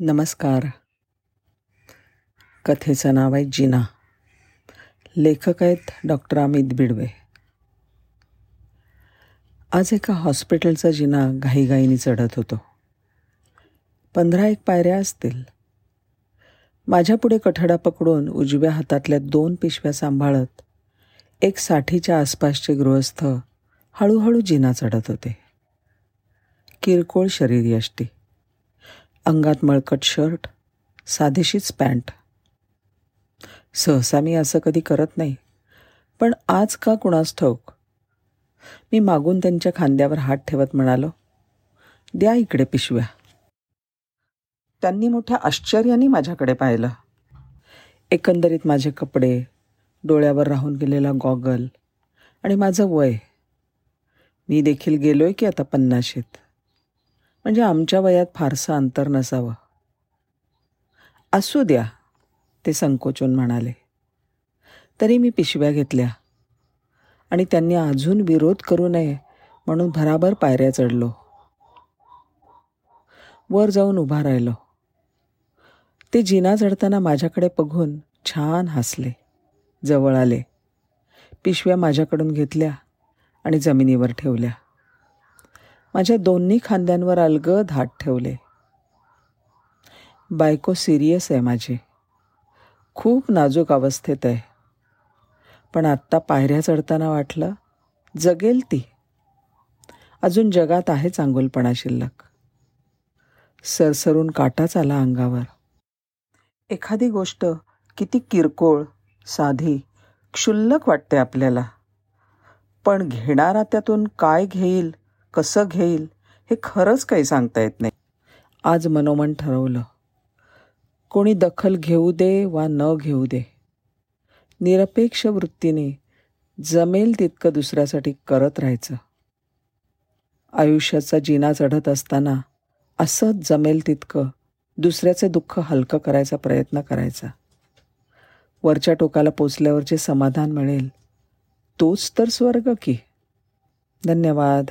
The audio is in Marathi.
नमस्कार. कथेचं नाव आहे जिना. लेखक आहेत डॉक्टर अमित बिडवे. आज एका हॉस्पिटलचा जिना घाईघाईने चढत होतो. पंधरा एक पायऱ्या असतील. माझ्यापुढे कठडा पकडून उजव्या हातातल्या दोन पिशव्या सांभाळत एक साठीच्या आसपासचे गृहस्थ हळूहळू जिना चढत होते. किरकोळ शरीर यष्टी अंगात मळकट शर्ट साधीशीच पॅन्ट. सहसा मी असं कधी करत नाही पण आज का कुणास ठाऊक? मी मागून त्यांच्या खांद्यावर हात ठेवत म्हणालो द्या इकडे पिशव्या. त्यांनी मोठ्या आश्चर्याने माझ्याकडे पाहिलं. एकंदरीत माझे कपडे डोळ्यावर राहून गेलेला गॉगल आणि माझं वय. मी देखील गेलोय की आता पन्नाशीत. म्हणजे आमच्या वयात फारसं अंतर नसावं. असू द्या ते संकोचून म्हणाले. तरी मी पिशव्या घेतल्या. आणि त्यांनी अजून विरोध करू नये म्हणून भराभर पायऱ्या चढलो. वर जाऊन उभा राहिलो. ते जिना चढताना माझ्याकडे बघून छान हसले. जवळ आले. पिशव्या माझ्याकडून घेतल्या आणि जमिनीवर ठेवल्या. माझ्या दोन्ही खांद्यांवर अलगद हात ठेवले. बायको सिरियस आहे माझी. खूप नाजूक अवस्थेत आहे. पण आत्ता पायऱ्या चढताना वाटलं जगेल ती. अजून जगात आहे चांगुलपणा शिल्लक. सरसरून काटाच आला अंगावर. एखादी गोष्ट किती किरकोळ साधी क्षुल्लक वाटते आपल्याला. पण घेणारा त्यातून काय घेईल? कसं घेईल हे खरंच काही सांगता येत नाही. आज मनोमन ठरवलं. कोणी दखल घेऊ दे वा न घेऊ दे. निरपेक्ष वृत्तीने जमेल तितकं दुसऱ्यासाठी करत राहायचं. आयुष्याचा जिना चढत असताना असंच जमेल तितकं दुसऱ्याचे दुःख हलकं करायचा प्रयत्न करायचा. वरच्या टोकाला पोचल्यावर जे समाधान मिळेल. तोच तर स्वर्ग की. धन्यवाद.